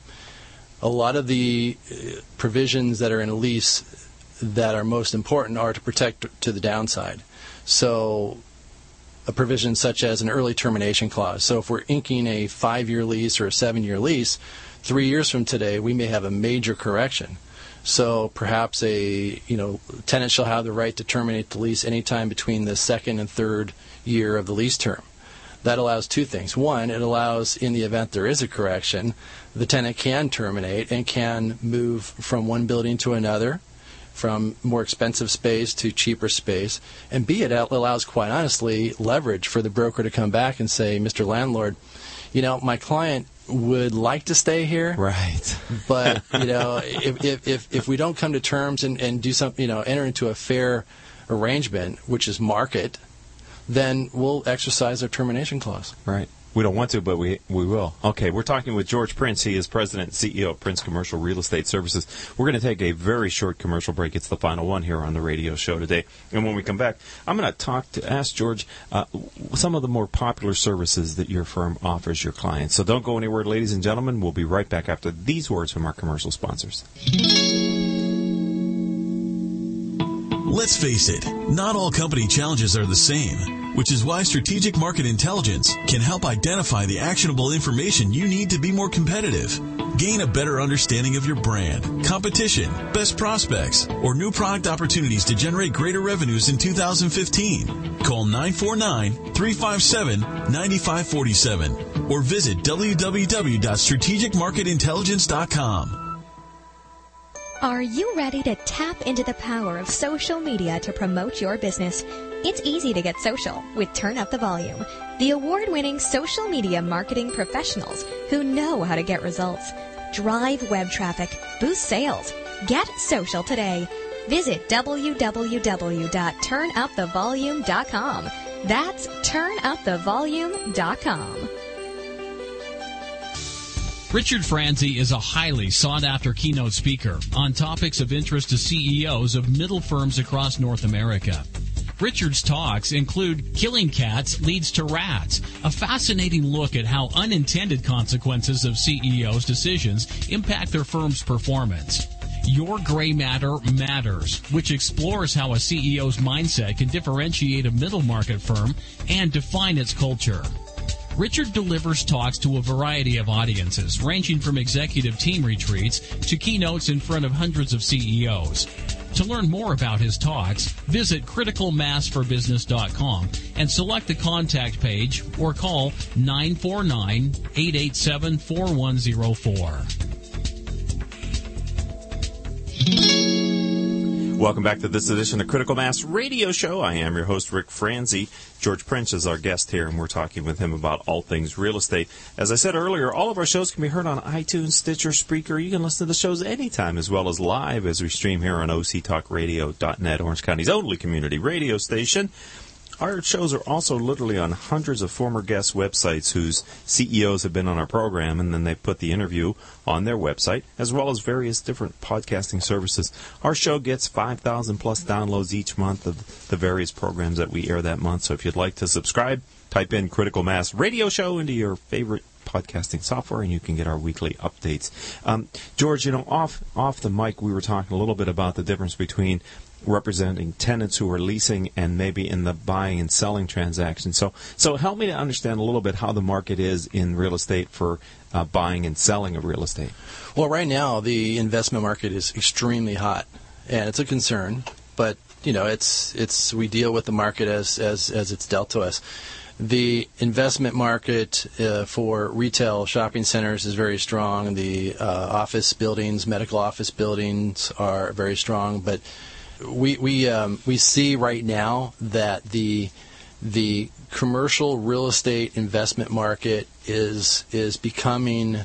a lot of the uh, provisions that are in a lease that are most important are to protect to the downside. So a provision such as an early termination clause. So if we're inking a five year lease or a seven year lease, three years from today we may have a major correction. So perhaps a you know tenant shall have the right to terminate the lease anytime between the second and third year of the lease term. That allows two things. One, it allows in the event there is a correction, the tenant can terminate and can move from one building to another from more expensive space to cheaper space. And B, it allows, quite honestly, leverage for the broker to come back and say, Mr. Landlord, you know, my client would like to stay here, Right. [laughs] but you know, if, if, if, if we don't come to terms and, and do something, you know, enter into a fair arrangement, which is market, then we'll exercise our termination clause. Right. We don't want to, but we we will. Okay, we're talking with George Prince. He is president and CEO of Prince Commercial Real Estate Services. We're going to take a very short commercial break. It's the final one here on the radio show today. And when we come back, I'm going to talk to ask George uh, some of the more popular services that your firm offers your clients. So don't go anywhere, ladies and gentlemen. We'll be right back after these words from our commercial sponsors. Let's face it, not all company challenges are the same, which is why Strategic Market Intelligence can help identify the actionable information you need to be more competitive. Gain a better understanding of your brand, competition, best prospects, or new product opportunities to generate greater revenues in 2015. Call 949-357-9547 or visit www.strategicmarketintelligence.com. Are you ready to tap into the power of social media to promote your business? It's easy to get social with Turn Up the Volume, the award winning social media marketing professionals who know how to get results. Drive web traffic, boost sales, get social today. Visit www.turnupthevolume.com. That's turnupthevolume.com. Richard Franzi is a highly sought after keynote speaker on topics of interest to CEOs of middle firms across North America. Richard's talks include Killing Cats Leads to Rats, a fascinating look at how unintended consequences of CEOs' decisions impact their firm's performance. Your Gray Matter Matters, which explores how a CEO's mindset can differentiate a middle market firm and define its culture. Richard delivers talks to a variety of audiences, ranging from executive team retreats to keynotes in front of hundreds of CEOs. To learn more about his talks, visit criticalmassforbusiness.com and select the contact page or call 949 887 4104. Welcome back to this edition of Critical Mass Radio Show. I am your host, Rick Franzi. George Prince is our guest here, and we're talking with him about all things real estate. As I said earlier, all of our shows can be heard on iTunes, Stitcher, Spreaker. You can listen to the shows anytime, as well as live as we stream here on octalkradio.net, Orange County's only community radio station. Our shows are also literally on hundreds of former guest websites whose CEOs have been on our program, and then they put the interview on their website, as well as various different podcasting services. Our show gets 5,000 plus downloads each month of the various programs that we air that month. So if you'd like to subscribe, type in Critical Mass Radio Show into your favorite podcasting software, and you can get our weekly updates. Um, George, you know, off off the mic, we were talking a little bit about the difference between representing tenants who are leasing and maybe in the buying and selling transaction. So, so help me to understand a little bit how the market is in real estate for uh, buying and selling of real estate. Well, right now the investment market is extremely hot, and it's a concern. But you know, it's it's we deal with the market as as as it's dealt to us. The investment market uh, for retail shopping centers is very strong. The uh, office buildings, medical office buildings, are very strong, but we we um, we see right now that the the commercial real estate investment market is is becoming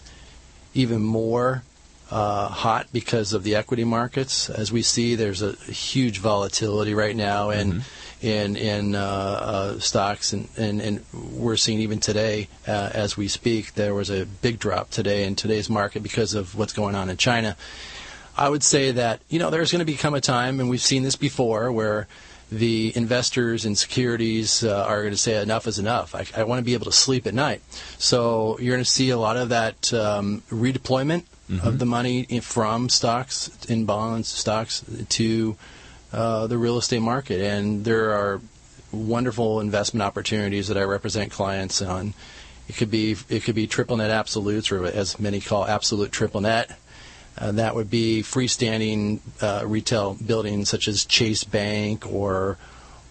even more uh, hot because of the equity markets. As we see, there's a huge volatility right now in mm-hmm. in in uh, uh, stocks, and, and, and we're seeing even today uh, as we speak, there was a big drop today in today's market because of what's going on in China. I would say that you know there's going to become a time, and we've seen this before, where the investors in securities uh, are going to say enough is enough. I, I, want to be able to sleep at night. So you're going to see a lot of that um, redeployment mm-hmm. of the money in, from stocks, in bonds, stocks to uh, the real estate market, and there are wonderful investment opportunities that I represent clients on. It could be it could be triple net absolutes, or as many call absolute triple net uh, that would be freestanding uh, retail buildings such as Chase Bank or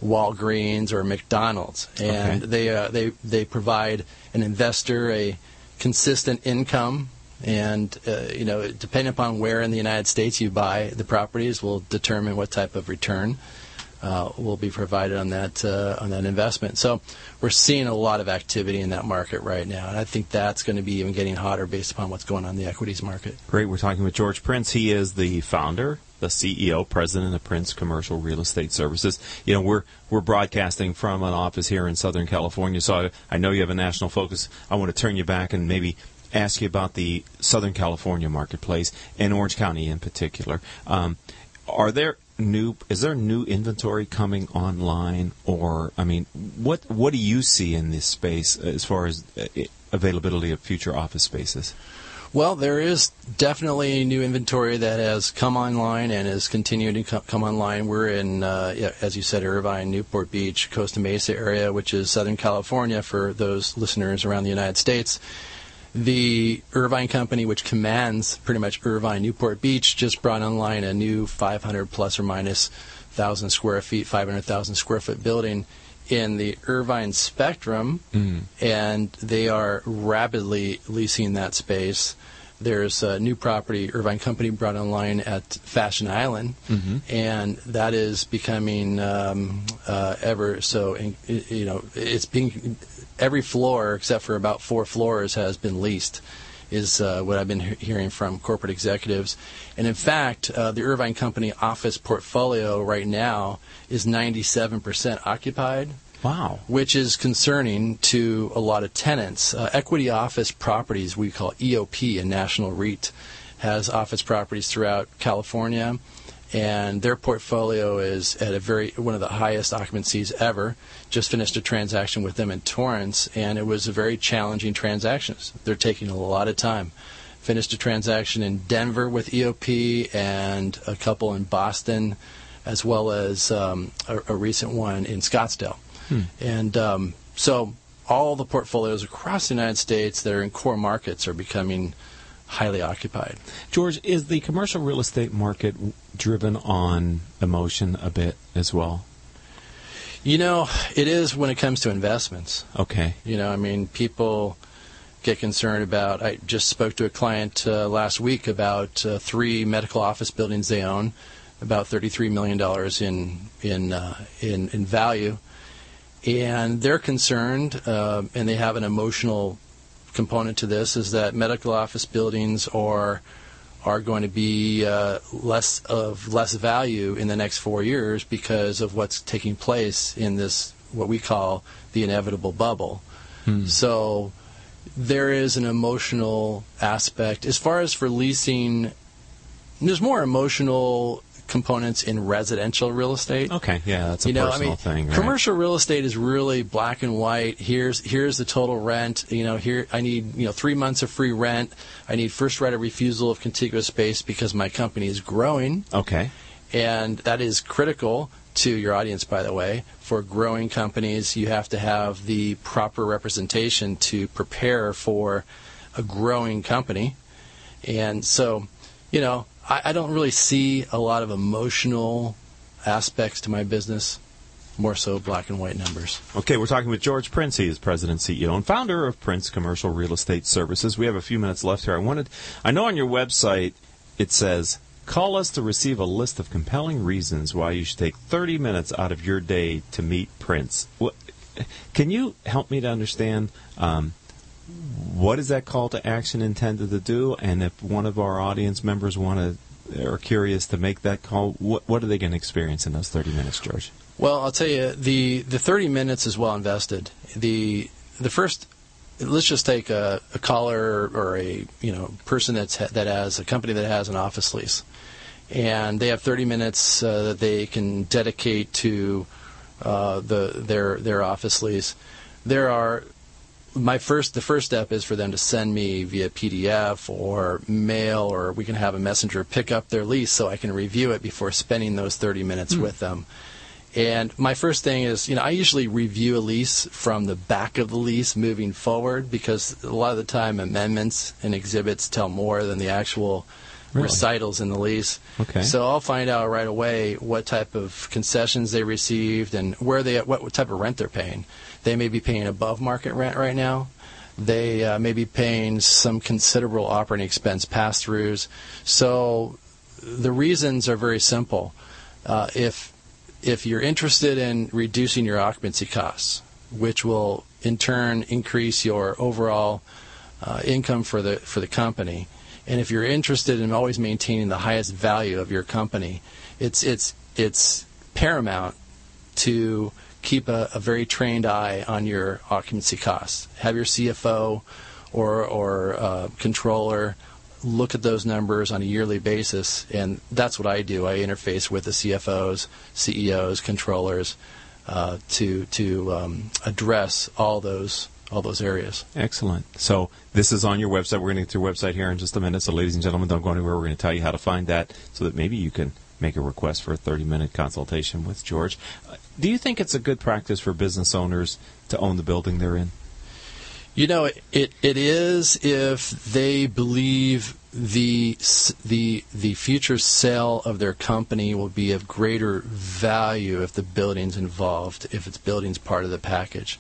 Walgreens or McDonald's, and okay. they uh, they they provide an investor a consistent income. And uh, you know, depending upon where in the United States you buy the properties, will determine what type of return uh, will be provided on that uh, on that investment. So we're seeing a lot of activity in that market right now, and I think that's going to be even getting hotter based upon what's going on in the equities market. Great. We're talking with George Prince. He is the founder. The CEO, president of Prince Commercial Real Estate Services. You know, we're we're broadcasting from an office here in Southern California, so I, I know you have a national focus. I want to turn you back and maybe ask you about the Southern California marketplace and Orange County in particular. Um, are there new is there new inventory coming online or i mean what what do you see in this space as far as uh, availability of future office spaces Well, there is definitely new inventory that has come online and is continuing to come online. We're in, uh, as you said, Irvine, Newport Beach, Costa Mesa area, which is Southern California for those listeners around the United States. The Irvine company, which commands pretty much Irvine, Newport Beach, just brought online a new 500 plus or minus thousand square feet, 500,000 square foot building in the Irvine Spectrum, Mm. and they are rapidly leasing that space. There's a new property Irvine Company brought online at Fashion Island, Mhm. and that is becoming um, uh, ever so. in- You know, it's being every floor except for about four floors has been leased. Is uh, what I've been he- hearing from corporate executives, and in fact, uh, the Irvine Company office portfolio right now is 97% occupied Wow. which is concerning to a lot of tenants. Uh, Equity Office Properties, we call EOP, a national REIT, has office properties throughout California, and their portfolio is at a very one of the highest occupancies ever. Just finished a transaction with them in Torrance, and it was a very challenging transaction. They're taking a lot of time. Finished a transaction in Denver with EOP and a couple in Boston, as well as um, a, a recent one in Scottsdale. And um, so all the portfolios across the United States that are in core markets are becoming highly occupied. George, is the commercial real estate market driven on emotion a bit as well? You know, it is when it comes to investments. Okay. You know, I mean, people get concerned about. I just spoke to a client uh, last week about uh, three medical office buildings they own, about thirty-three million dollars in in uh, in in value, and they're concerned, uh, and they have an emotional component to this. Is that medical office buildings are are going to be uh, less of less value in the next four years because of what's taking place in this what we call the inevitable bubble. So there is an emotional aspect as far as for leasing. There's more emotional components in residential real estate. Okay. Yeah, that's a you know, I personal mean, thing. Right? commercial real estate is really black and white. Here's here's the total rent. You know, here I need you know three months of free rent. I need first right of refusal of contiguous space because my company is growing, Okay. and that is critical to your audience. By the way, for growing companies, you have to have the proper representation to prepare for a growing company, and so, you know, I, I don't really see a lot of emotional aspects to my business. More so black and white numbers. Okay, we're talking with George Prince. He is president, CEO, and founder of Prince Commercial Real Estate Services. We have a few minutes left here. I wanted, I know on your website it says, call us to receive a list of compelling reasons why you should take 30 minutes out of your day to meet Prince. What, can you help me to understand um, what is that call to action intended to do? And if one of our audience members want to, are curious to make that call, what, what are they going to experience in those 30 minutes, George? Well, I'll tell you, the, the 30 minutes is well invested. The the first, let's just take a, a caller or a you know person that's that has a company that has an office lease, and they have 30 minutes uh, that they can dedicate to uh, the their their office lease. There are my first the first step is for them to send me via PDF or mail or we can have a messenger pick up their lease so I can review it before spending those 30 minutes hmm. with them. And my first thing is, you know, I usually review a lease from the back of the lease moving forward because a lot of the time amendments and exhibits tell more than the actual Really? recitals in the lease. Okay. So I'll find out right away what type of concessions they received and where they what, what type of rent they're paying. They may be paying above market rent right now. They uh, may be paying some considerable operating expense pass-throughs. So the reasons are very simple. Uh, if if you're interested in reducing your occupancy costs, which will in turn increase your overall uh, income for the for the company, and if you're interested in always maintaining the highest value of your company, it's it's it's paramount to keep a, a very trained eye on your occupancy costs. Have your CFO or or uh, controller look at those numbers on a yearly basis, and that's what I do. I interface with the CFOs, CEOs, controllers uh, to to um, address all those all those areas. Excellent. So this is on your website. We're going to get to your website here in just a minute. So, ladies and gentlemen, don't go anywhere. We're going to tell you how to find that so that maybe you can make a request for a 30-minute consultation with George. Uh, do you think it's a good practice for business owners to own the building they're in? You know, it, it, it is if they believe the the the future sale of their company will be of greater value if the building's involved, if its building's part of the package.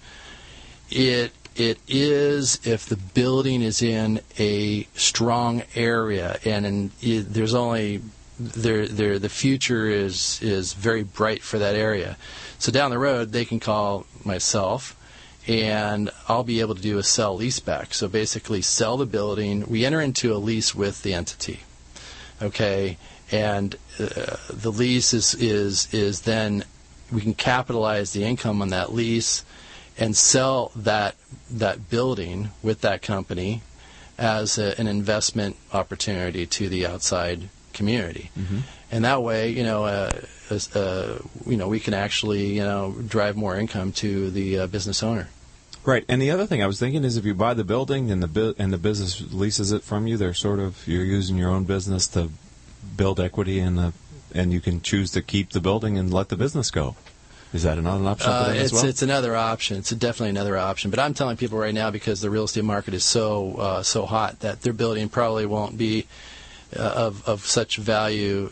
It it is if the building is in a strong area and in, it, there's only there there the future is is very bright for that area. So down the road they can call myself and I'll be able to do a sell leaseback. So basically, sell the building. We enter into a lease with the entity, okay, and uh, the lease is is is then we can capitalize the income on that lease and sell that that building with that company as a, an investment opportunity to the outside community. Mm-hmm. And that way, you know, uh, uh, you know, we can actually, you know, drive more income to the uh, business owner. Right, and the other thing I was thinking is if you buy the building and the bu- and the business leases it from you, they're sort of you're using your own business to build equity in the, and you can choose to keep the building and let the business go. Is that another option uh, as it's, well? It's another option. It's definitely another option. But I'm telling people right now because the real estate market is so uh, so hot that their building probably won't be uh, of of such value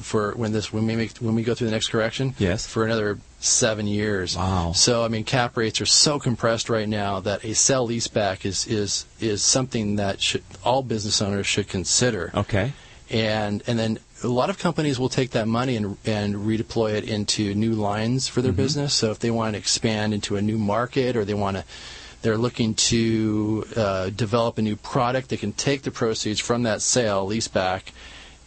for when this when we make when we go through the next correction. Yes. For another seven years. Wow. So I mean, cap rates are so compressed right now that a sell leaseback is is is something that should all business owners should consider. Okay. And and then a lot of companies will take that money and and redeploy it into new lines for their mm-hmm. business. So if they want to expand into a new market or they want to they're looking to uh, develop a new product. They can take the proceeds from that sale, lease back,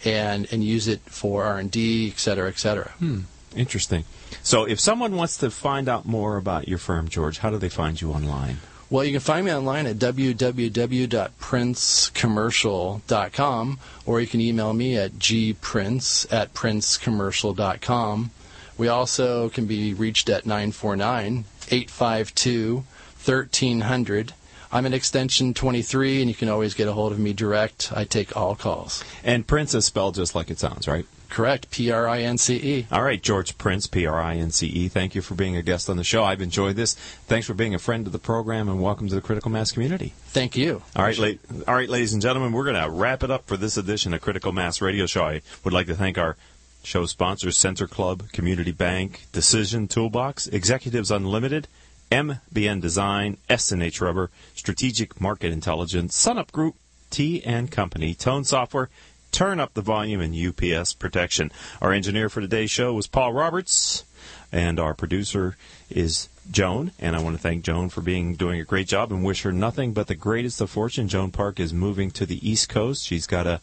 and and use it for R and D, et cetera, et cetera. Hmm. Interesting. So, if someone wants to find out more about your firm, George, how do they find you online? Well, you can find me online at www.princecommercial.com, or you can email me at gprince at princecommercial.com. We also can be reached at 949 852 1300. I'm an extension 23, and you can always get a hold of me direct. I take all calls. And Prince is spelled just like it sounds, right? Correct. P R I N C E. All right, George Prince, P R I N C E. Thank you for being a guest on the show. I've enjoyed this. Thanks for being a friend of the program, and welcome to the Critical Mass community. Thank you. All right, la- all right, ladies and gentlemen, we're going to wrap it up for this edition of Critical Mass Radio Show. I would like to thank our show sponsors: Center Club, Community Bank, Decision Toolbox, Executives Unlimited. MBN Design, S&H Rubber, Strategic Market Intelligence, Sunup Group, T and Company, Tone Software, Turn Up the Volume, and UPS Protection. Our engineer for today's show was Paul Roberts, and our producer is Joan. And I want to thank Joan for being doing a great job and wish her nothing but the greatest of fortune. Joan Park is moving to the East Coast. She's got a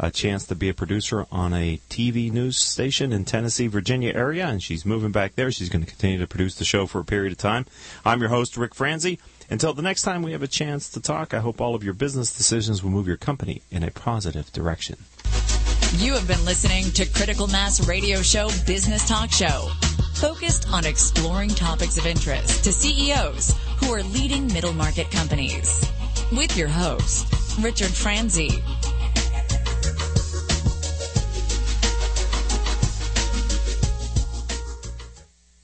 a chance to be a producer on a TV news station in Tennessee, Virginia area, and she's moving back there. She's going to continue to produce the show for a period of time. I'm your host, Rick Franzi. Until the next time we have a chance to talk, I hope all of your business decisions will move your company in a positive direction. You have been listening to Critical Mass Radio Show Business Talk Show, focused on exploring topics of interest to CEOs who are leading middle market companies. With your host, Richard Franzi.